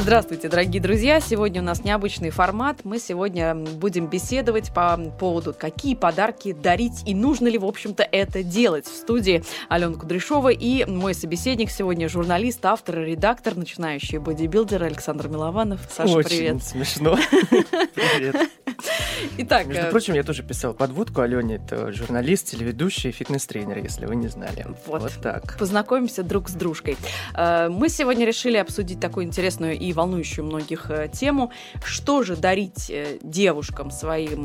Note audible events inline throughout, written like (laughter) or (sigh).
Здравствуйте, дорогие друзья! Сегодня у нас необычный формат. Мы сегодня будем беседовать по поводу, какие подарки дарить и нужно ли, в общем-то, это делать. В студии Алена Кудряшова и мой собеседник сегодня журналист, автор и редактор, начинающий бодибилдер Александр Милованов. Саша, Очень привет! смешно. (laughs) Привет. Итак, Между э, прочим, я тоже писал подводку Алене. Это журналист, телеведущий, фитнес-тренер, если вы не знали. Вот. Вот так. познакомимся друг с дружкой. Э, Мы сегодня решили обсудить такую интересную и волнующую многих э, тему. Что же дарить э, девушкам, своим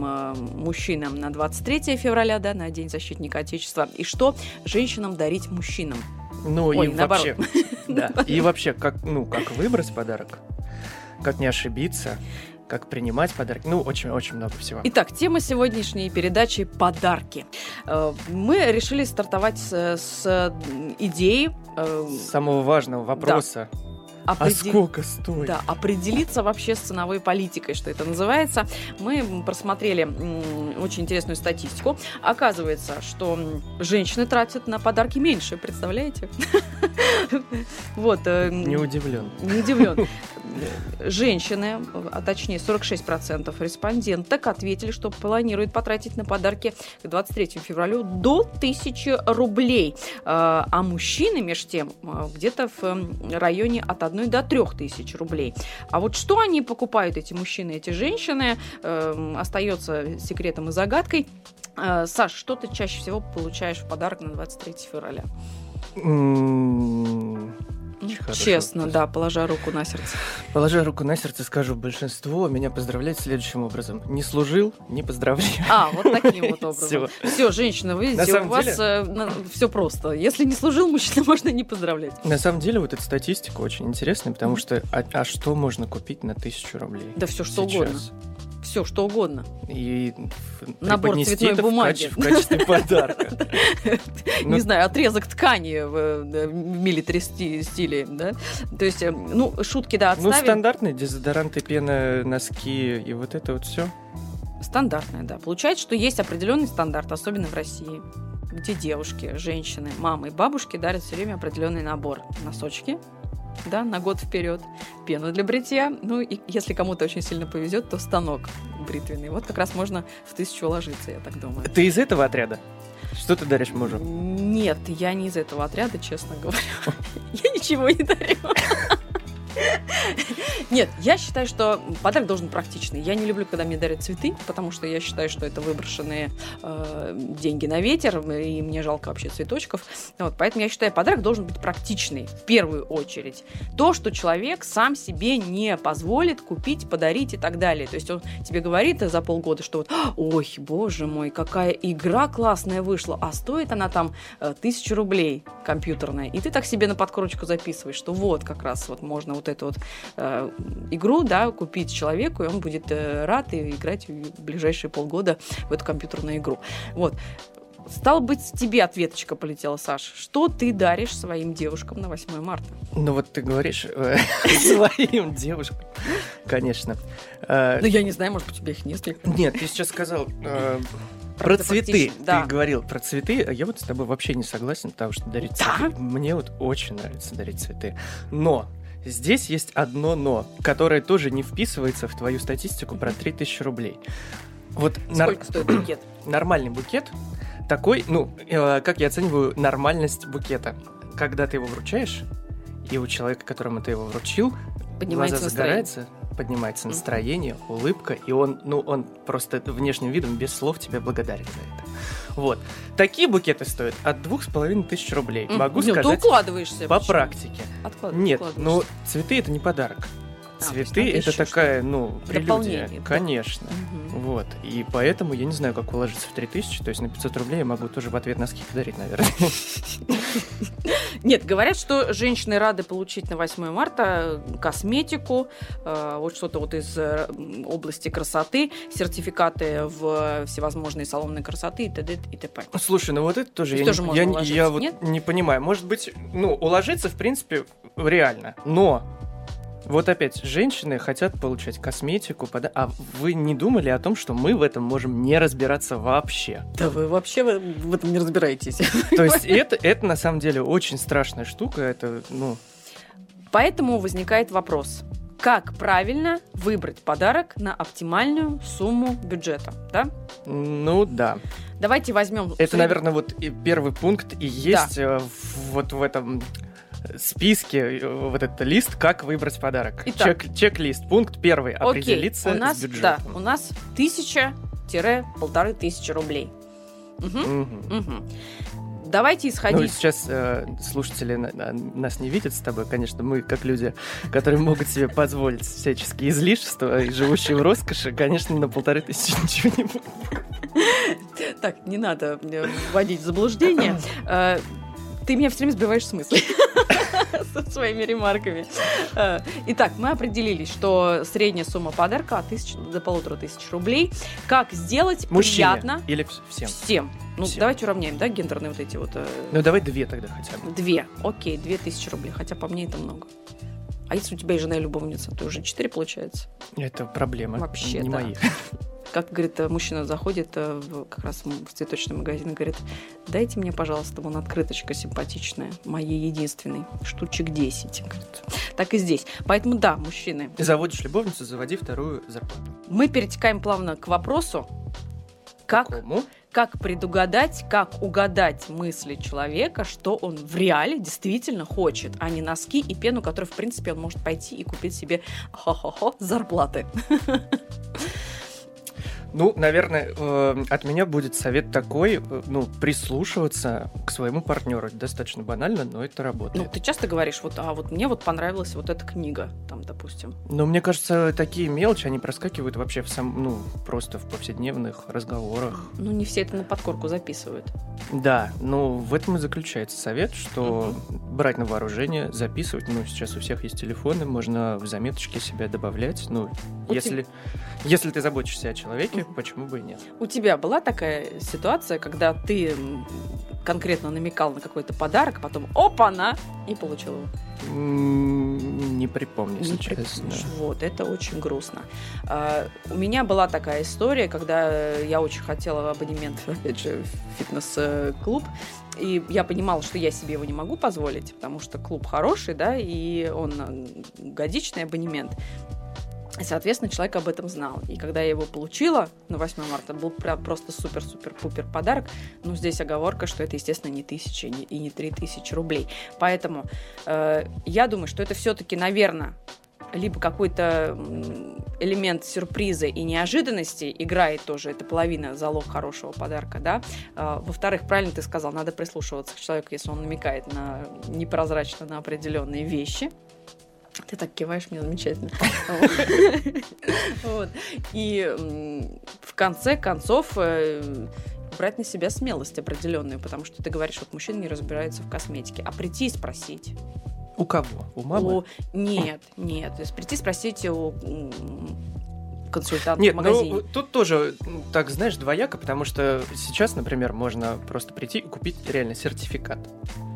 мужчинам на 23 февраля, да, на День защитника Отечества, и что женщинам дарить мужчинам? Ну Ой, и наоборот. вообще, (laughs) да. И вообще, как, ну, как выбрать подарок, как не ошибиться, как принимать подарки. Ну, очень-очень много всего. Итак, тема сегодняшней передачи – подарки. Э, Мы решили стартовать с, с идеи э, самого важного вопроса. А определ- сколько стоит? Да, определиться вообще с ценовой политикой, что это называется. Мы просмотрели очень интересную статистику. Оказывается, что женщины тратят на подарки меньше, представляете? (laughs) Вот. э, Не удивлен. Не удивлен. Женщины, а точнее 46% респонденток ответили, что планируют потратить на подарки к 23 февралю до 1000 рублей. А а мужчины, между тем, а, где-то в районе от 1 до 3 тысяч рублей. А вот что они покупают, эти мужчины, эти женщины, эм, остается секретом и загадкой. Э, Саш, что ты чаще всего получаешь в подарок на 23 февраля? Очень хороший Честно, да, положа руку на сердце. Положа руку на сердце, скажу, большинство меня поздравляет следующим образом. Не служил, не поздравляю. А, вот таким вот (laughs) образом. Все, женщина, вы видите, у вас деле- все просто. Если не служил мужчина, (laughs) можно не поздравлять. На самом деле, вот эта статистика очень интересная, потому что а, а что можно купить на тысячу рублей? Да все что угодно. Все что угодно. И в- Набор цветной это в бумаги. каче- В качестве (laughs) подарка. Ну- Не знаю, отрезок ткани в, э, в милитари сти- стиле, да? То есть, э, ну, шутки, да, Ну, отставим. стандартные дезодоранты, пена, носки и вот это вот все. Стандартная, да. Получается, что есть определенный стандарт, особенно в России, где девушки, женщины, мамы и бабушки дарят все время определенный набор. Носочки, да, на год вперед, пену для бритья, ну и если кому-то очень сильно повезет, то станок бритвенный. Вот как раз можно в тысячу уложиться, я так думаю. Ты из этого отряда? Что ты даришь мужу? Нет, я не из этого отряда, честно говоря. (laughs) Я ничего не дарю. (laughs) Нет, я считаю, что подарок должен практичный. Я не люблю, когда мне дарят цветы, потому что я считаю, что это выброшенные э, деньги на ветер, и мне жалко вообще цветочков. Вот, поэтому я считаю, подарок должен быть практичный в первую очередь. То, что человек сам себе не позволит купить, подарить и так далее. То есть он тебе говорит за полгода, что вот, ой, боже мой, какая игра классная вышла, а стоит она там э, тысячу рублей компьютерная. И ты так себе на подкручку записываешь, что вот как раз вот можно вот эту вот э, игру, да, купить человеку, и он будет э, рад и играть в ближайшие полгода в эту компьютерную игру. Вот. Стал быть, тебе ответочка полетела, Саш. Что ты даришь своим девушкам на 8 марта? Ну вот ты говоришь э, (laughs) своим девушкам. Конечно. Э, Ну, я не знаю, может быть, у тебя их несколько. Нет, ты сейчас сказал э, про цветы. да. Ты говорил про цветы, а я вот с тобой вообще не согласен, потому что дарить Да? цветы. Мне вот очень нравится дарить цветы. Но здесь есть одно но, которое тоже не вписывается в твою статистику про 3000 рублей. Вот нар- Сколько стоит букет? (clears throat) нормальный букет такой, ну, э, как я оцениваю нормальность букета. Когда ты его вручаешь, и у человека, которому ты его вручил, Поднимается глаза настроение. загораются, поднимается Мгм. настроение, улыбка, и он, ну, он просто внешним видом, без слов тебе благодарен за это. Вот. Такие букеты стоят от двух с половиной тысяч рублей. Могу ну, сказать Ты укладываешься. по почему? практике. Откладывай, Нет, укладываешься. цветы это не подарок. А, Цветы это такая, ну, прелюдия. Конечно. Мгм. Вот. И поэтому я не знаю, как уложиться в 3000, то есть на 500 рублей я могу тоже в ответ носки подарить, наверное. Нет, говорят, что женщины рады получить на 8 марта косметику, э, вот что-то вот из э, области красоты, сертификаты в всевозможные салоны красоты и т.д. и т.п. Слушай, ну вот это тоже, То я, тоже не, я, я вот нет? не понимаю. Может быть, ну, уложиться, в принципе, реально. Но вот опять, женщины хотят получать косметику, пода- а вы не думали о том, что мы в этом можем не разбираться вообще? Да вы вообще в, в этом не разбираетесь. То есть это, это на самом деле очень страшная штука, это, ну, Поэтому возникает вопрос. как правильно выбрать подарок на оптимальную сумму бюджета, да? Ну да. Давайте возьмем... Это, наверное, вот и первый пункт и есть да. вот в этом списке э, вот этот лист, как выбрать подарок. Итак, Чек, чек-лист. Пункт первый. Окей, Определиться у нас, с бюджетом. Да, у нас тысяча-полторы тысячи рублей. Угу. Мгм. Угу. Давайте Ну, исходить. сейчас э, слушатели на- на- нас не видят с тобой, конечно, мы, как люди, которые могут себе позволить всяческие излишества и живущие в роскоши, конечно, на полторы тысячи ничего не будет. Так, не надо э, вводить в заблуждение. Ты меня все время сбиваешь с мысли (laughs) со своими ремарками. Э, Итак, мы определились, что средняя сумма подарка от тысячи до полутора тысяч рублей. Как сделать Мужчине приятно или вс- всем? всем? Ну, Всем. давайте уравняем, да, гендерные вот эти вот... э, Ну, давай две тогда хотя бы. Две. Окей, две тысячи рублей. Хотя по мне это много. А если у тебя и жена и любовница, то уже четыре получается. Это проблема, Вообще, не да. мои. (laughs) Как, говорит, э, мужчина заходит э, в, как раз в цветочный магазин и говорит, дайте мне, пожалуйста, вон открыточка симпатичная, моей единственной, штучек 10. Говорит. Так и здесь. Поэтому да, мужчины, Ты заводишь любовницу, заводи вторую зарплату. мы перетекаем плавно к вопросу, как, Какому? как предугадать, как угадать мысли человека, что он в реале действительно хочет, а не носки и пену, которую, в принципе, он может пойти и купить себе хо-хо-хо зарплаты. (laughs) Ну, наверное, э, от меня будет совет такой, э, ну, прислушиваться к своему партнеру. Это достаточно банально, но это Ну, работает. ты часто говоришь, вот, а вот мне вот понравилась вот эта книга, там, допустим. Но мне кажется, такие мелочи, они проскакивают вообще в сам, ну, просто в повседневных разговорах. Ну, не все это на подкорку записывают. Да, ну, в этом и заключается совет, что брать на вооружение, записывать. Ну, сейчас у всех есть телефоны, можно в заметочки себя добавлять. Ну, У если, если ты заботишься о человеке. Почему бы и нет? У тебя была такая ситуация, когда ты конкретно намекал на какой-то подарок, потом опа-на, и получил его? Не припомню, если Не честно. припомнишь. Вот, это очень грустно. А, у меня была такая история, когда я очень хотела абонемент, (laughs) опять же, в фитнес-клуб, и я понимала, что я себе его не могу позволить, потому что клуб хороший, да, и он годичный абонемент. И, соответственно, человек об этом знал. И когда я его получила на 8 марта, был прям просто супер-супер-пупер подарок. Ну, здесь оговорка, что это, естественно, не тысяча и не- три тысячи рублей. Поэтому э, я думаю, что это все-таки, наверное, либо какой-то элемент сюрприза и неожиданности играет тоже, это половина залог хорошего подарка, да. А, Во-вторых, правильно ты сказал, надо прислушиваться к человеку, если он намекает на непрозрачно на определенные вещи. Ты так киваешь, мне замечательно. (laughs) И в конце концов э, брать на себя смелость определенную, потому что ты говоришь, вот мужчина не разбирается в косметике, а прийти и спросить. У кого? У мамы? У- Нет, нет. То есть прийти спросить у м, консультанта Нет, в магазине. ну тут тоже, так знаешь, двояко, потому что сейчас, например, можно просто прийти и купить реально сертификат.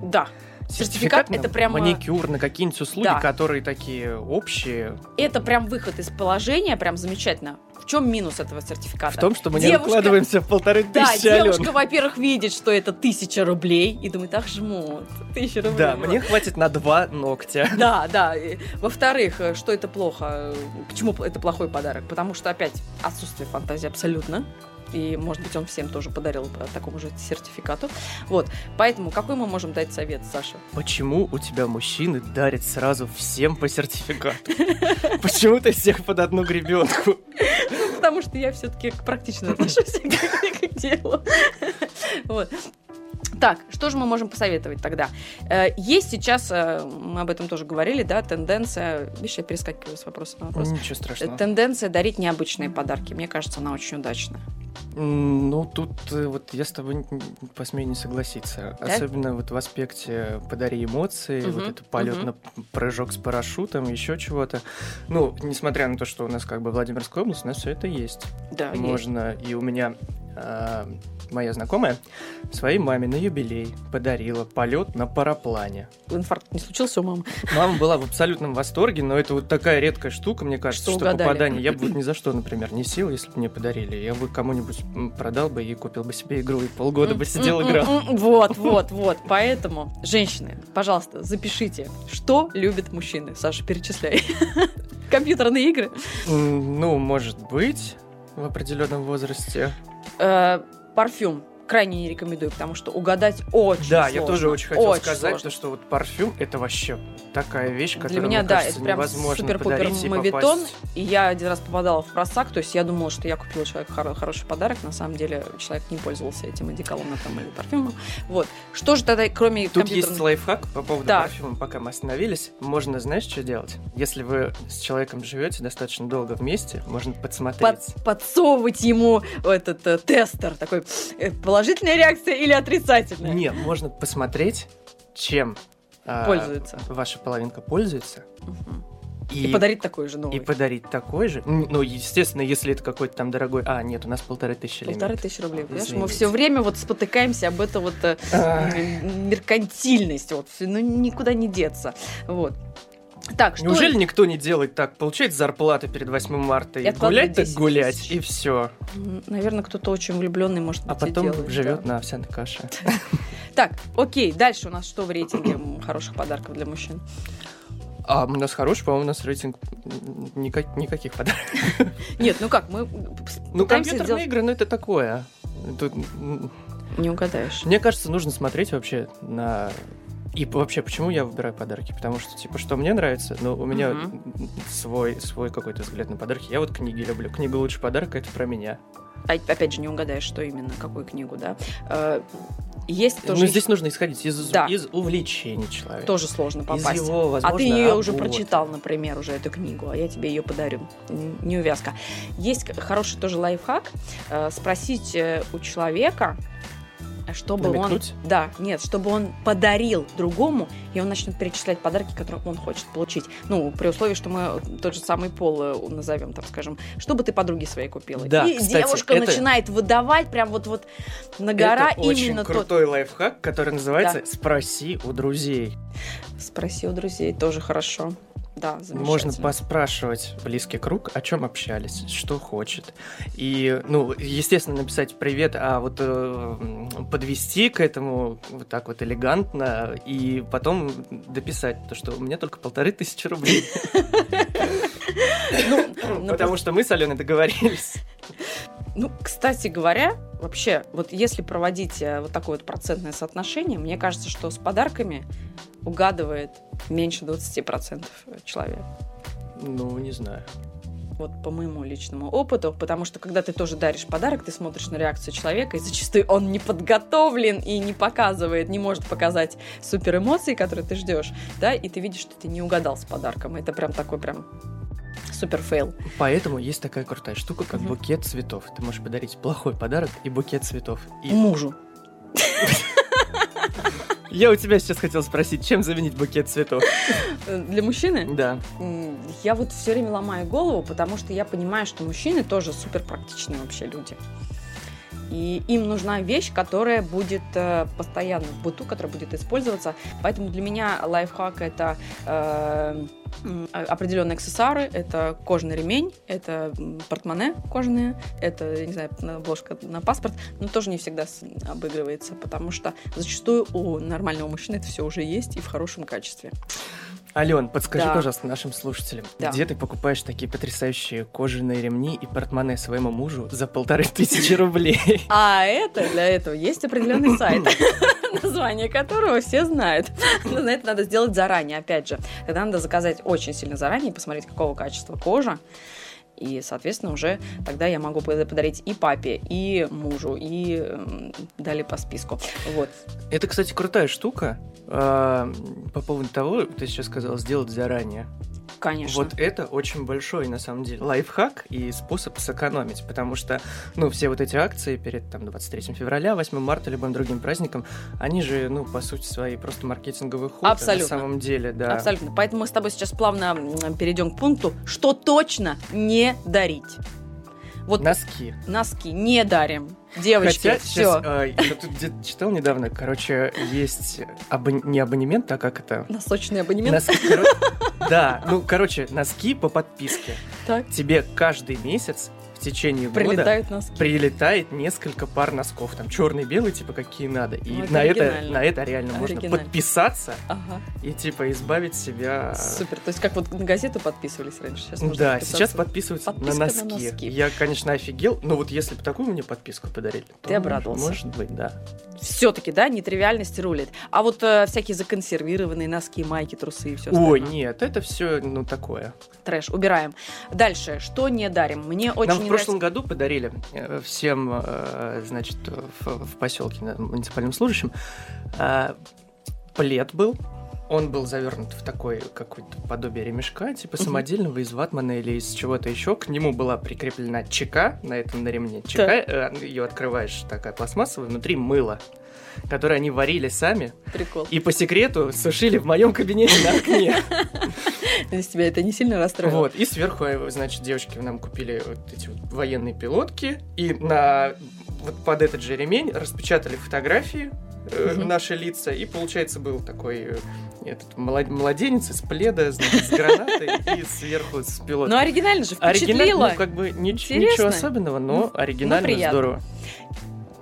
Да, Сертификат на это прямо- маникюр, на какие-нибудь услуги, Да. которые такие общие. это прям выход из положения, прям замечательно. В чем минус этого сертификата? В том, что мы не Девушка- укладываемся в полторы Да, тысячи, Алён. девушка, во-первых, видит, что это тысяча рублей, и думает, ах, жмут, тысяча рублей. Да, мне хватит на два ногтя. (laughs) Да, да. Во-вторых, э, что это плохо? Почему это плохой подарок? Потому что опять отсутствие фантазии абсолютно. И, может быть, он всем тоже подарил по такому же сертификату. Вот. Поэтому какой мы можем дать совет, Саша? Почему у тебя мужчины дарят сразу всем по сертификату? Почему ты всех под одну гребенку? Потому что я все-таки практично отношусь к, к делу. Вот. Так, что же мы можем посоветовать тогда? Э, Есть сейчас, э, мы об этом тоже говорили, да, тенденция, видишь, я перескакиваю с вопроса на вопрос. Ничего Э, страшного. Тенденция дарить необычные подарки. Мне кажется, она очень удачная. М, Ну, тут э, вот я с тобой посмею не согласиться. Да? Особенно вот в аспекте «подари эмоции», Мгм, вот это полет мгм. на прыжок с парашютом, еще чего-то. Ну, несмотря на то, что у нас как бы Владимирская область, у нас все это есть. Да, есть. Можно, и у меня а, моя знакомая своей маме на юбилей подарила полет на параплане. Инфаркт не случился у мамы? Мама была в абсолютном восторге, но это вот такая редкая штука, мне кажется, Что что, попадание. Я бы вот ни за что, например, не сел, если бы мне подарили. Я бы кому-нибудь продал бы и купил бы себе игру, и полгода бы сидел играл. Вот, вот, вот. Поэтому, женщины, пожалуйста, запишите, что любят мужчины. Саша, перечисляй. (laughs) компьютерные игры. Ну, может быть, в определенном возрасте. Э, Парфюм крайне не рекомендую, потому что угадать очень Да, сложно. я тоже очень хотел Очень сказать, сложно. то, что вот парфюм это вообще такая вещь, Для которую, меня, мне да, кажется, это прям супер-пупер и мавитон. И я один раз попадала в просак, то есть я думала, что я купила человеку хоро- хороший подарок. На самом деле человек не пользовался этим одеколоном там, или парфюмом. Вот. Что же тогда, кроме Тут компьютерных- есть лайфхак по поводу Так. парфюма, пока мы остановились. Можно, знаешь, что делать? Если вы с человеком живете достаточно долго вместе, можно подсмотреть. под- подсовывать ему этот э, тестер такой э, положительная реакция или отрицательная? Нет, можно посмотреть, чем а, Пользуется. ваша половинка пользуется. Мгм. И, И, подарить такой же новый. и подарить такой же. Ну, естественно, если это какой-то там дорогой... А, нет, у нас полторы тысячи лимит. Полторы тысячи рублей. Понимаешь, мы Извините. все время вот спотыкаемся об это вот э, А, меркантильность. Вот, ну, никуда не деться. Вот. Так, что... Неужели никто не делает так? Получает зарплату перед 8 марта и, И гулять так 10 гулять, и все. Наверное, кто-то очень влюбленный, может быть, А потом делает, живет да. на овсяной каше. (laughs) Так, окей, дальше у нас что в рейтинге хороших подарков для мужчин? А у нас хороший, по-моему, у нас рейтинг никак- никаких подарков. (laughs) Нет, ну как, мы Ну, компьютерные сделать... игры, ну это такое. Тут, Не угадаешь. мне кажется, нужно смотреть вообще на... И вообще, почему я выбираю подарки? Потому что, типа, что мне нравится, ну, у меня Мгм. свой, свой какой-то взгляд на подарки. Я вот книги люблю. Книга «Лучший подарок» — это про меня. А- Опять же, не угадаешь, что именно, какую книгу, да. Э, Есть тоже, Но здесь нужно исходить из, Да. из увлечений человека. тоже сложно из попасть. его, возможно, А ты ее уже прочитал, например, уже эту книгу, а я тебе ее подарю. Неувязка. Есть хороший тоже лайфхак. э, Спросить э, у человека, чтобы Намекнуть? он... Да, нет, чтобы он подарил другому, и он начнет перечислять подарки, которые он хочет получить. Ну, при условии, что мы тот же самый пол э, назовем, там, скажем, что бы ты подруге своей купила. Да, и кстати, девушка это- начинает выдавать прям вот-вот на гора Это очень именно тот. крутой лайфхак, который называется «Спроси у друзей». Спроси у друзей, тоже хорошо. Да, Можно поспрашивать близкий круг, о чем общались, что хочет. И, ну, естественно, написать привет, а вот э, подвести к этому вот так вот элегантно и потом дописать то, что у меня только полторы тысячи рублей. Ну, (laughs) ну, Потому что мы с Аленой договорились. Ну, кстати говоря, вообще, вот если проводить э, вот такое вот процентное соотношение, мне кажется, что с подарками угадывает меньше 20% человек. Ну, не знаю. Вот по моему личному опыту, потому что когда ты тоже даришь подарок, ты смотришь на реакцию человека, и зачастую он не подготовлен и не показывает, не может показать супер эмоции, которые ты ждешь, да, и ты видишь, что ты не угадал с подарком. Это прям такой прям супер фейл. Поэтому есть такая крутая штука, как Мгм. букет цветов. Ты можешь подарить плохой подарок и букет цветов. И Мужу. (laughs) я у тебя сейчас хотел спросить, чем заменить букет цветов? Для мужчины? Да. Я вот все время ломаю голову, потому что я понимаю, что мужчины тоже супер практичные вообще люди. И им нужна вещь, которая будет э, постоянно в быту, которая будет использоваться. Поэтому для меня лайфхак это э, определенные аксессуары, это кожаный ремень, это портмоне кожаное, это, не знаю, обложка на паспорт, но тоже не всегда обыгрывается, потому что зачастую у нормального мужчины это все уже есть и в хорошем качестве. Ален, подскажи, Да. пожалуйста, нашим слушателям, Да. где ты покупаешь такие потрясающие кожаные ремни и портмоне своему мужу за полторы тысячи рублей? (laughs) А это для этого есть определенный сайт, (laughs) название которого все знают. Но на это надо сделать заранее, опять же. Тогда надо заказать очень сильно заранее, посмотреть, какого качества кожа. И, соответственно, уже тогда я могу под- подарить и папе, и мужу, и далее по списку. Вот. Это, кстати, крутая штука а, по поводу того, ты сейчас сказал, сделать заранее. Конечно. Вот это очень большой, на самом деле, лайфхак и способ сэкономить, потому что, ну, все вот эти акции перед, там, 23 февраля, 8 марта, любым другим праздником, они же, ну, по сути своей, просто маркетинговый ход. а Абсолютно. На самом деле, да. Абсолютно. Поэтому мы с тобой сейчас плавно перейдем к пункту, что точно не дарить. Вот Носки. носки не дарим. Девочки, Хотя все. сейчас, а, я тут где-то читал недавно, короче, есть абон- не абонемент, а как это? Носочный абонемент. Носки, коро- Да, ну, короче, носки по подписке. Так. Тебе каждый месяц в течение Прилетают года носки. прилетает несколько пар носков, там черный, белый, типа какие надо. И Ну, это на это, на это реально можно подписаться Ага. и типа избавить себя. Супер. То есть как вот на газету подписывались раньше, сейчас можно Да, сейчас подписываются Подписка на на носки. носки. Я, конечно, офигел, но вот если бы такую мне подписку подарили, то Ты обрадовался. Может быть, да. Все-таки, да, нетривиальность рулит. А вот э, всякие законсервированные носки, майки, трусы и все Ой, нет, это все, ну, такое. Трэш, убираем. Дальше, что не дарим? Мне очень Нам в прошлом году подарили э, всем, э, значит, в, в поселке муниципальным служащим э, плед был. Он был завернут в такой какое-то подобие ремешка, типа Мгм. самодельного из ватмана или из чего-то еще. К нему была прикреплена чека на этом на ремне. Чека, ее открываешь, такая пластмассовая, внутри мыло, которое они варили сами Прикол. и по секрету сушили в моем кабинете на окне. Из тебя это не сильно расстроило? Вот, и сверху, э, значит, девочки нам купили вот эти вот военные пилотки, и на вот под этот же ремень распечатали фотографии э, наши лица, и получается был такой э, этот млад- младенец из пледа, значит, с гранатой и сверху с Ну, пилоткой. оригинально же, Оригинально, впечатлило. ну, как бы нич- ничего особенного, но Ну, оригинально приятно. здорово.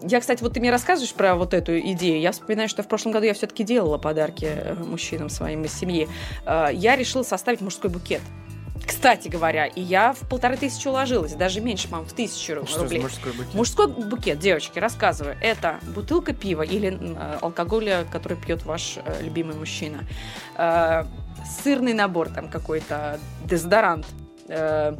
Я, кстати, вот ты мне рассказываешь про вот эту идею. Я вспоминаю, что в прошлом году я все-таки делала подарки э, мужчинам своим из семьи. Я решила составить мужской букет. Кстати говоря, и я в полторы тысячи уложилась, даже меньше, по в тысячу Что за рублей. мужской букет? Мужской букет, девочки, рассказываю. Это бутылка пива или э, алкоголя, который пьет ваш э, любимый мужчина. Э, сырный набор там какой-то, дезодорант. э,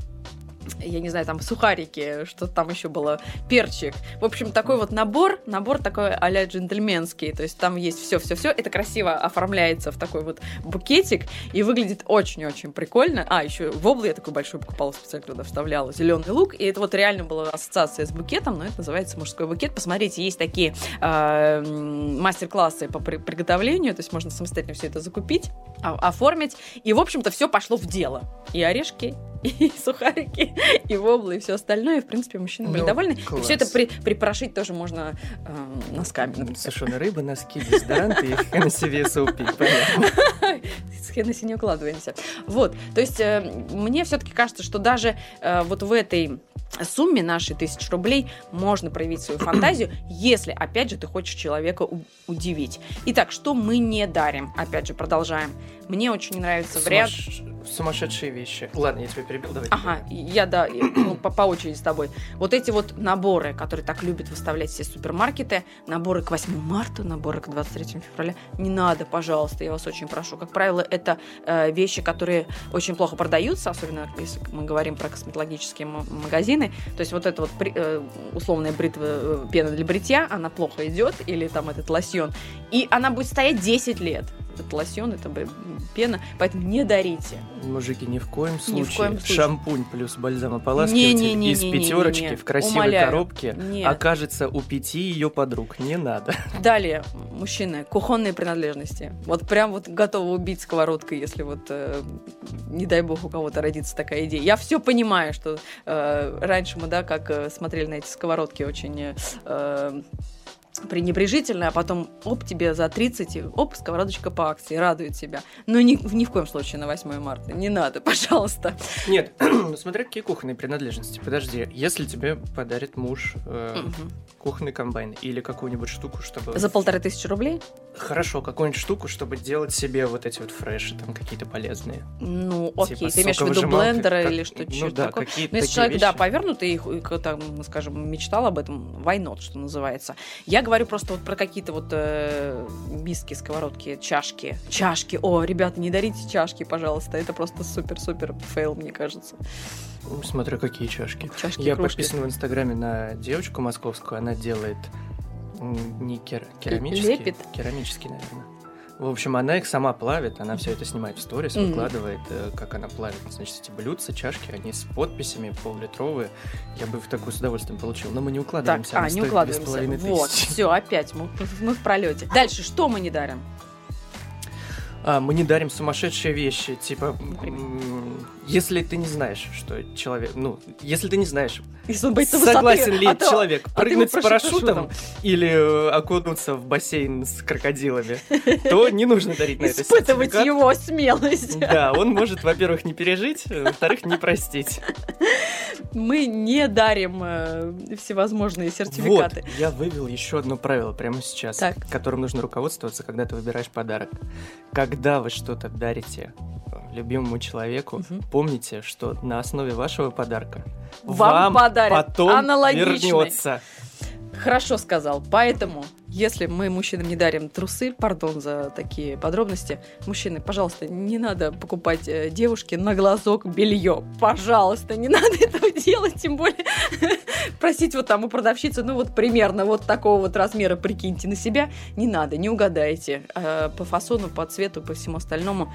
я не знаю, там сухарики, что там еще было, перчик. В общем, такой вот набор, набор такой а-ля джентльменский. То есть там есть все-все-все. Это красиво оформляется в такой вот букетик и выглядит очень-очень прикольно. А, еще воблы я такой большой покупала специально туда вставляла. Зеленый лук. И это вот реально была ассоциация с букетом, но это называется мужской букет. Посмотрите, есть такие м, мастер-классы по при- приготовлению, то есть можно самостоятельно все это закупить, а- оформить. И, в общем-то, все пошло в дело. И орешки, (laughs) и сухарики, и воблы, и все остальное. И, в принципе, мужчины были Ну, довольны. класс. И все это при- припорошить тоже можно э, носками, например. Сушеная рыба, носки, дезодоранты и VSOP, понятно. (laughs) с Хеннесси не укладываемся. Вот, то есть э, мне все-таки кажется, что даже э, вот в этой сумме нашей тысяч рублей можно проявить свою (clears throat) фантазию, если, опять же, ты хочешь человека удивить. Итак, что мы не дарим? Опять же, продолжаем. Мне очень не нравится вариант... Сумасш- Сумасшедшие вещи. Ладно, я тебя перебил, давай. Ага, я, да, ну, по, по очереди с тобой. Вот эти вот наборы, которые так любят выставлять все супермаркеты, наборы к 8 марта, наборы к 23 февраля, не надо, пожалуйста, я вас очень прошу. Как правило, это э, вещи, которые очень плохо продаются, особенно если мы говорим про косметологические магазины. То есть вот эта вот при- э, условная бритва, э, пена для бритья, она плохо идет, или там этот лосьон, и она будет стоять 10 лет. Этот лосьон, это пена, поэтому не дарите. Мужики, ни в коем Ни случае. в коем случае. Шампунь плюс бальзамополаскиватель Не-не-не-не-не-не-не. из пятерочки в красивой Умоляю. коробке Нет. окажется у пяти ее подруг. Не надо. (laughs) Далее, мужчины, кухонные принадлежности. Вот прям вот готовы убить сковородкой, если вот, э, не дай бог, у кого-то родится такая идея. Я все понимаю, что э, раньше мы, да, как э, смотрели на эти сковородки очень... э, пренебрежительно, а потом, оп, тебе за 30, и, оп, сковородочка по акции, радует тебя. Но ни, ни в коем случае на 8 марта. Не надо, (laughs) пожалуйста. Нет, (clears throat) смотря какие кухонные принадлежности. Подожди, если тебе подарит муж э, Мгм. кухонный комбайн или какую-нибудь штуку, чтобы... За полторы тысячи рублей? Хорошо, какую-нибудь штуку, чтобы делать себе вот эти вот фреши там какие-то полезные. Ну, окей, Типа ты имеешь в виду блендера как- или Ну что да, такое? какие-то Ну, если человек, да, вещи. повернутый, и, и, там, скажем, мечтал об этом, why not, что называется. Я говорю просто вот про какие-то вот э, миски, сковородки, чашки. Чашки, о, ребята, не дарите чашки, пожалуйста, это просто супер-супер фейл, мне кажется. Ну, Смотря какие чашки. Чашки, Я кружки. подписан в Инстаграме на девочку московскую, она делает не кер- керамические, Лепит? керамические, наверное. В общем, она их сама плавит, она все это снимает в сторис, Мгм. выкладывает, э, как она плавит. Значит, эти блюдца, чашки, они с подписями пол-литровые. Я бы в такую с удовольствием получил, но мы не Так, укладываемся. а, она не укладываемся. 2500. Вот, все, опять мы, (laughs) мы в пролете. Дальше, что мы не дарим? А, мы не дарим сумасшедшие вещи, типа, Например? Если ты не знаешь, что человек, ну, если ты не знаешь, Если он боится высоты, согласен ли а то- человек а прыгнуть с парашютом или э, окунуться в бассейн с крокодилами, (laughs) то не нужно дарить на это Испытывать его смелость. Да, он может, во-первых, не пережить, во-вторых, не простить. (laughs) мы не дарим э, всевозможные сертификаты. Вот, я вывел еще одно правило прямо сейчас, Так. которым нужно руководствоваться, когда ты выбираешь подарок. Когда вы что-то дарите э, любимому человеку, Мгм. помните, что на основе вашего подарка Вам подарят потом вернется. Хорошо сказал. Поэтому, если мы мужчинам не дарим трусы, пардон за такие подробности, мужчины, пожалуйста, не надо покупать э, девушке на глазок белье. Пожалуйста, не надо этого делать, тем более (laughs) просить вот там у продавщицы, ну вот примерно вот такого вот размера прикиньте на себя. Не надо, не угадайте. Э, По фасону, по цвету, по всему остальному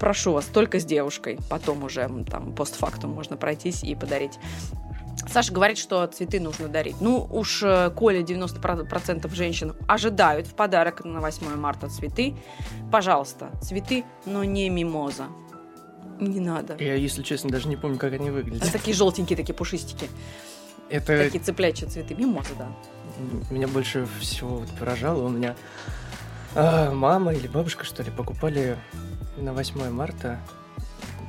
прошу вас, только с девушкой. Потом уже там постфактум можно пройтись и подарить. Саша говорит, что цветы нужно дарить. Ну, уж э, Коля 90% женщин ожидают в подарок на 8 марта цветы. Пожалуйста, цветы, но не мимоза. Не надо. Я, если честно, даже не помню, как они выглядят. Это такие желтенькие, такие пушистики. Это Такие цыплячьи цветы. Мимоза, да. меня больше всего вот поражало. У меня а, мама или бабушка, что ли, покупали на 8 марта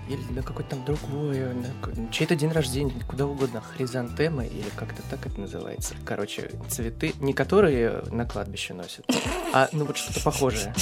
или на какой-то там другой, на ка- чей-то день рождения, куда угодно, хризантемы или как-то так это называется. Короче, цветы, не которые на кладбище носят, а ну вот что-то похожее.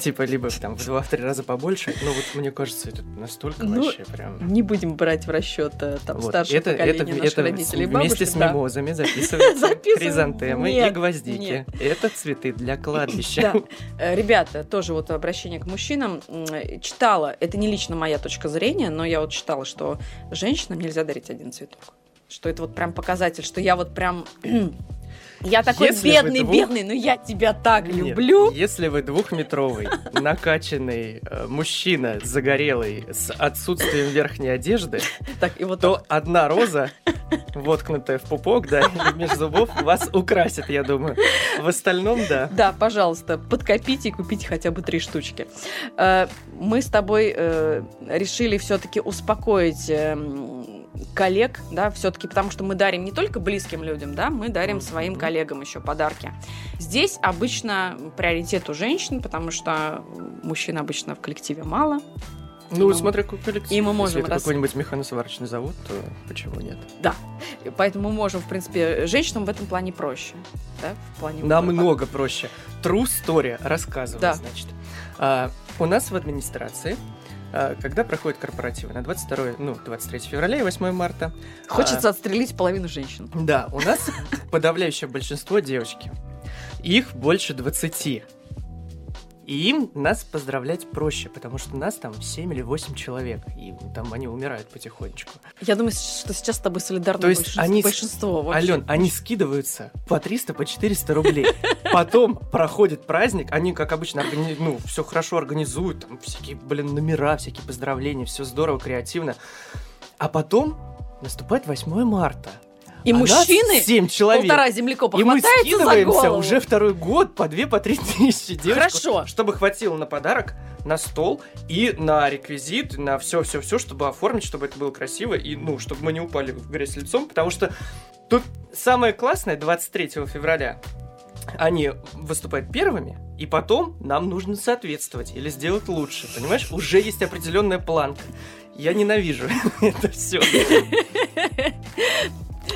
Типа либо там в два-три раза побольше, но вот мне кажется, это настолько Ну, вообще прям... Не будем брать в расчет э, там Вот, старшее это, поколение это, наших это родителей вместе с мимозами (laughs) записываются хризантемы и гвоздики. нет. Это цветы для кладбища. Да. Э, Ребята, тоже вот обращение к мужчинам. Э, Читала, это не лично моя точка зрения, но я вот читала, что женщинам нельзя дарить один цветок. Что это вот прям показатель, что я вот прям... Я такой Если бедный, двух- бедный, но я тебя так Нет, люблю. Если вы двухметровый, накачанный э, мужчина, загорелый, с отсутствием верхней одежды, Так, и вот то одна роза, воткнутая в пупок, да, или между зубов, вас украсит, я думаю. В остальном, да. Да, пожалуйста, подкопите и купите хотя бы три штучки. Э, Мы с тобой э, решили все-таки успокоить эм, коллег, да, все-таки потому что мы дарим не только близким людям, да, мы дарим своим коллегам еще подарки. Здесь обычно приоритет у женщин, потому что мужчин обычно в коллективе мало. Ну, Ну, смотря какой коллектив. и мы можем Если рас- какой-нибудь механосварочный завод, то почему нет? И Поэтому мы можем, в принципе, женщинам в этом плане проще. Да, в плане. Намного проще. True story рассказываю, Да. значит. А, у нас в администрации, когда проходят корпоративы на 22, ну, 23 февраля и 8 марта, Хочется отстрелить половину женщин. да, у нас подавляющее большинство девочки. Их больше 20. И им нас поздравлять проще, потому что нас там 7 или 8 человек, и там они умирают потихонечку. Я думаю, что сейчас с тобой солидарно То есть большинство. они большинство вообще. Ален, они скидываются по 300, по 400 рублей. Потом проходит праздник, они, как обычно, органи- ну, все хорошо организуют, там всякие, блин, номера, всякие поздравления, все здорово, креативно. А потом наступает 8 марта. И а мужчины, 7 человек. полтора землекопа И мы скидываемся уже второй год по 2 по 3 тысячи девочек, Хорошо. чтобы хватило на подарок, на стол и на реквизит, на все, все, все, чтобы оформить, чтобы это было красиво и, ну, чтобы мы не упали в грязь лицом, потому что тут самое классное 23 февраля они выступают первыми, и потом нам нужно соответствовать или сделать лучше, понимаешь? Уже есть определенная планка. Я ненавижу (laughs) это все.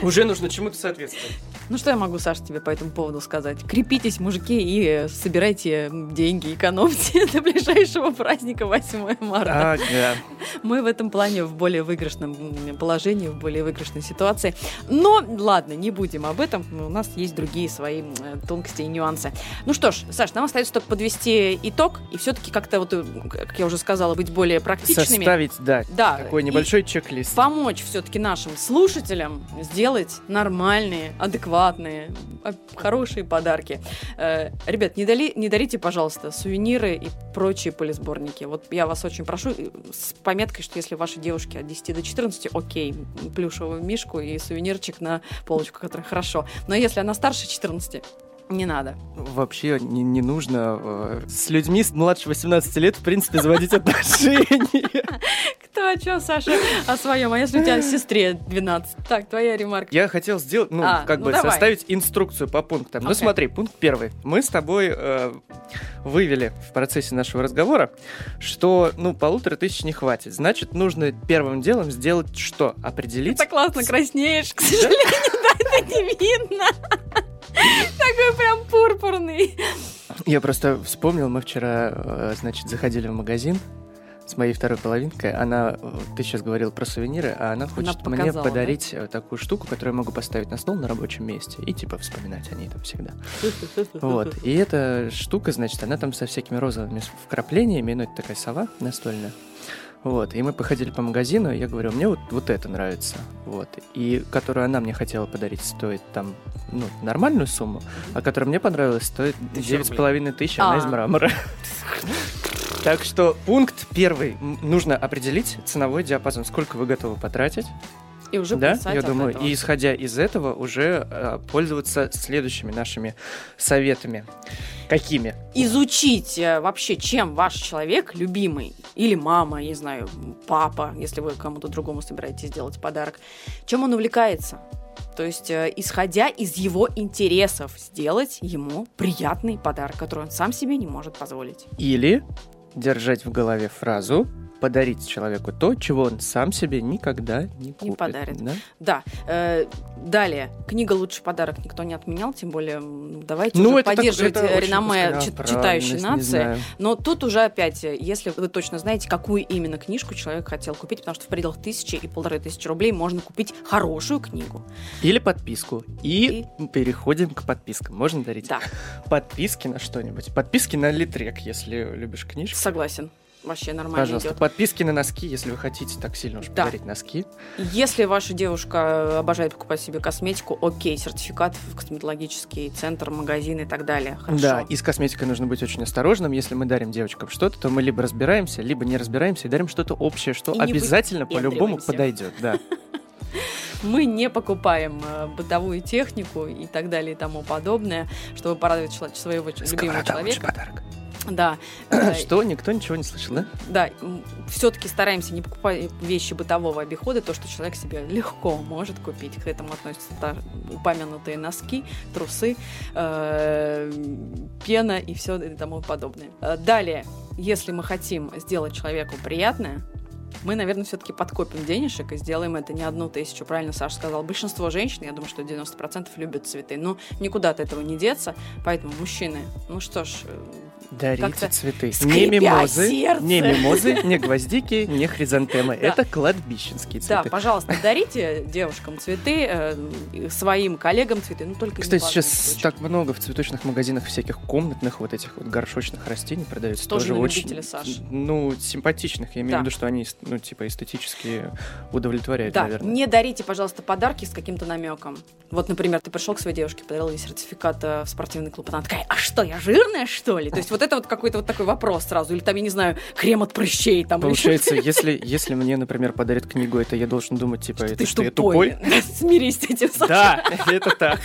Уже нужно чему-то соответствовать. Ну что я могу, Саша, тебе по этому поводу сказать? Крепитесь, мужики, и собирайте деньги, экономьте (laughs) до ближайшего праздника 8 марта. Ага. Мы в этом плане в более выигрышном положении, в более выигрышной ситуации. Но ладно, не будем об этом. У нас есть другие свои э, тонкости и нюансы. Ну что ж, Саш, нам остается только подвести итог и все-таки как-то вот, э, как я уже сказала, быть более практичными. Составить, да, Да, такой небольшой чек-лист. помочь все-таки нашим слушателям сделать нормальные, адекватные, а, хорошие подарки. Э, ребят, не, дали, не дарите, пожалуйста, сувениры и прочие полисборники. Вот я вас очень прошу, с пометкой, что если ваши девушки от 10 до 14, окей, плюшевую мишку и сувенирчик на полочку, который хорошо. Но если она старше 14, не надо. Вообще не, не нужно э, с людьми младше 18 лет, в принципе, заводить (laughs) отношения. Ты о чем, Саша? О своем. А если у тебя сестре 12? Так, твоя ремарка. Я хотел сделать, ну, А, как ну бы давай. составить инструкцию по пунктам. Ну, Окей. смотри, пункт первый. Мы с тобой э, вывели в процессе нашего разговора, что, ну, полутора тысяч не хватит. Значит, нужно первым делом сделать что? Определить... Ты классно краснеешь, к сожалению, да, это не видно. Такой прям пурпурный. Я просто вспомнил, мы вчера, э, значит, заходили в магазин с моей второй половинкой. Она, э, ты сейчас говорил про сувениры, а она хочет мне показала, да? подарить э, такую штуку, которую я могу поставить на стол на рабочем месте и, типа, вспоминать о ней там всегда. Вот. И эта штука, значит, она там со всякими розовыми вкраплениями, ну, это такая сова настольная. Вот, и мы походили по магазину, и я говорю, мне вот, вот это нравится, вот. И которую она мне хотела подарить, стоит там, ну, нормальную сумму, а которая мне понравилась, стоит девять с половиной тысяч, она А. из мрамора. Так что пункт первый. Нужно определить ценовой диапазон, сколько вы готовы потратить. И уже да, я думаю. этого. И исходя из этого уже э, пользоваться следующими нашими советами. Какими? изучить э, вообще, чем ваш человек любимый, или мама, я не знаю, папа, если вы кому-то другому собираетесь сделать подарок, чем он увлекается. То есть, э, исходя из его интересов, сделать ему приятный подарок, который он сам себе не может позволить. Или держать в голове фразу подарить человеку то, чего он сам себе никогда не купит. подарит. да? Да. э, далее. Книга «Лучший подарок» никто не отменял, тем более давайте Ну, уже так- поддерживать очень реноме чит- читающей не нации. Но тут уже опять, э, если вы точно знаете, какую именно книжку человек хотел купить, потому что в пределах тысячи и полторы тысячи рублей можно купить хорошую книгу. Или подписку. И, переходим к подпискам. Можно дарить Да, подписки на что-нибудь. Подписки на Литрек, если любишь книжки. согласен. Вообще нормально Пожалуйста, идет. подписки на носки, если вы хотите так сильно уж Да. подарить носки. Если ваша девушка обожает покупать себе косметику, окей, сертификат в косметологический центр, магазин и так далее. Хорошо. Да, и с косметикой нужно быть очень осторожным. Если мы дарим девочкам что-то, то мы либо разбираемся, либо не разбираемся и дарим что-то общее, что И обязательно по-любому подойдет. Да. (laughs) Мы не покупаем э, бытовую технику и так далее и тому подобное, чтобы порадовать своего любимого Сковорода лучший человека. подарок. Да. (coughs) Э, Что? Никто ничего не слышал, да? Да, все-таки стараемся не покупать вещи бытового обихода, то, что человек себе легко может купить. К этому относятся та- упомянутые носки, трусы, э, пена и все и тому подобное. Э, Далее, если мы хотим сделать человеку приятное, мы, наверное, все-таки подкопим денежек и сделаем это не одну тысячу. Правильно Саша сказал. Большинство женщин, я думаю, что 90% любят цветы. Но никуда от этого не деться. Поэтому, мужчины, ну что ж, Дарите цветы. Не мимозы, сердце. не мимозы, не гвоздики, не хризантемы. Да. Это кладбищенские Да, цветы. пожалуйста, дарите девушкам цветы, э, своим коллегам цветы, ну только Кстати, сейчас цветочки. так много в цветочных магазинах всяких комнатных вот этих вот горшочных растений продается. Тоже Тоже, очень, Саш. ну, симпатичных. Я имею Да. в виду, что они, ну, типа, эстетически удовлетворяют, Да, наверное. не дарите, пожалуйста, подарки с каким-то намеком. Вот, например, ты пришел к своей девушке, подарил ей сертификат э, в спортивный клуб, она такая, а что, я жирная, что ли? То есть вот это вот какой-то вот такой вопрос сразу, или там, я не знаю, крем от прыщей там. Получается, если, если мне, например, подарят книгу, это я должен думать, типа, что-то. это ты что, я тупой. тупой? (laughs) Смирись с этим, Саша. Да, это так.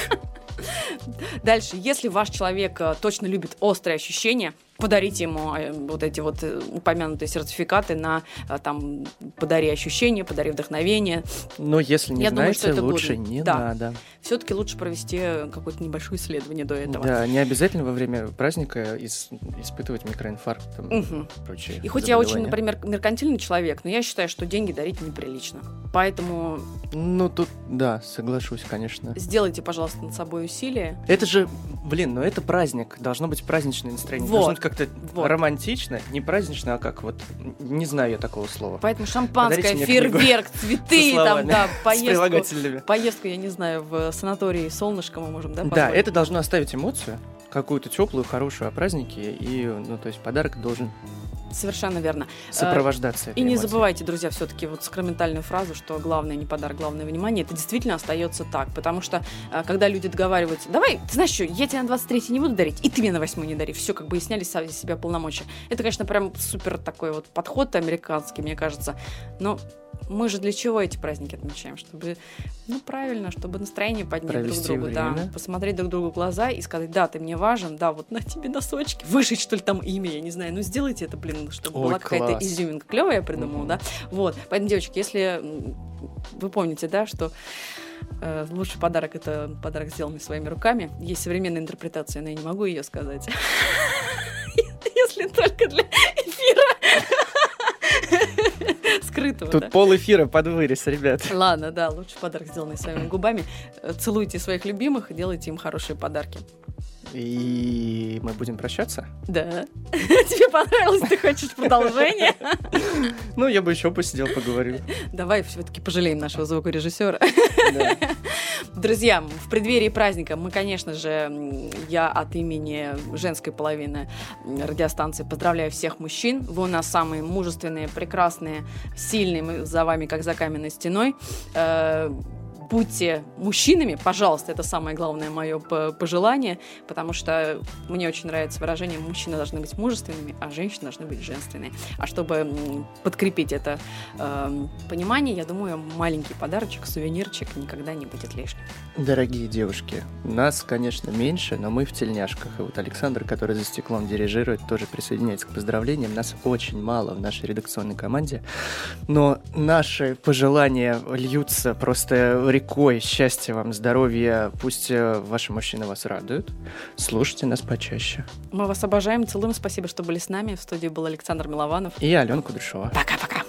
Дальше, если ваш человек э, точно любит острые ощущения, подарите ему э, вот эти вот э, упомянутые сертификаты на э, там подари ощущения, подари вдохновение. Но если не Я думаю, знаете, что это лучше годно. не Да. надо. Все-таки лучше провести э, какое-то небольшое исследование до этого. Да, не обязательно во время праздника ис- испытывать микроинфаркт там, Мгм. и прочие И хоть я очень, например, меркантильный человек, но я считаю, что деньги дарить неприлично. Поэтому Ну, тут, да, соглашусь, конечно. сделайте, пожалуйста, над собой усилие. Это же, блин, ну это праздник. Должно быть праздничное настроение. Вот. Должно быть как-то Вот. романтично. Не празднично, а как вот... Не знаю я такого слова. Поэтому шампанское, фейерверк, цветы, там, да, поездку. Поездку, я не знаю, в санатории солнышко мы можем, да, Да, это должно оставить эмоцию, какую-то теплую, хорошую о празднике, и, ну, то есть подарок должен Совершенно верно. сопровождаться. И этой не забывайте, друзья, все-таки вот сакраментальную фразу, что главное не подарок, главное внимание. Это действительно остается так. Потому что, э, когда люди договариваются, давай, ты знаешь что, я тебе на 23 не буду дарить, и ты мне на 8 не дари. Все, как бы и сняли с себя полномочия. Это, конечно, прям супер такой вот подход американский, мне кажется. Но мы же для чего эти праздники отмечаем? Чтобы, ну, правильно, чтобы настроение поднять Провести друг другу, да, время. посмотреть друг другу в глаза и сказать, да, ты мне важен, да, вот на тебе носочки, вышить, что ли, там имя, я не знаю, ну, сделайте это, блин, чтобы Ой, была какая-то изюминка. Клевая я придумала, Мгм. да? Вот, поэтому, девочки, если вы помните, да, что э, лучший подарок это подарок, сделанный своими руками. Есть современная интерпретация, но я не могу ее сказать. (laughs) Если только для эфира скрытого, Тут да. пол эфира под вырез, ребят. Ладно, да, лучший подарок, сделанный своими губами. Э, Целуйте своих любимых и делайте им хорошие подарки. И мы будем прощаться? Да. (laughs) Тебе понравилось? Ты хочешь продолжение? (laughs) Ну, я бы еще посидел, поговорю. Давай все-таки пожалеем нашего звукорежиссера. Да. (laughs) Друзья, в преддверии праздника мы, конечно же, я от имени женской половины радиостанции поздравляю всех мужчин. Вы у нас самые мужественные, прекрасные, сильные. Мы за вами, как за каменной стеной. Э, Будьте мужчинами, пожалуйста, это самое главное мое пожелание, потому что мне очень нравится выражение «мужчины должны быть мужественными, а женщины должны быть женственные». А чтобы подкрепить это эм, понимание, я думаю, маленький подарочек, сувенирчик никогда не будет лишним. Дорогие девушки, нас, конечно, меньше, но мы в тельняшках. И вот Александр, который за стеклом дирижирует, тоже присоединяется к поздравлениям. Нас очень мало в нашей редакционной команде. Но наши пожелания льются просто рекой. Счастья вам, здоровья. Пусть э, ваши мужчины вас радуют. Слушайте нас почаще. Мы вас обожаем, целуем. Спасибо, что были с нами. В студии был Александр Милованов. И Алена Кудряшова. Пока-пока.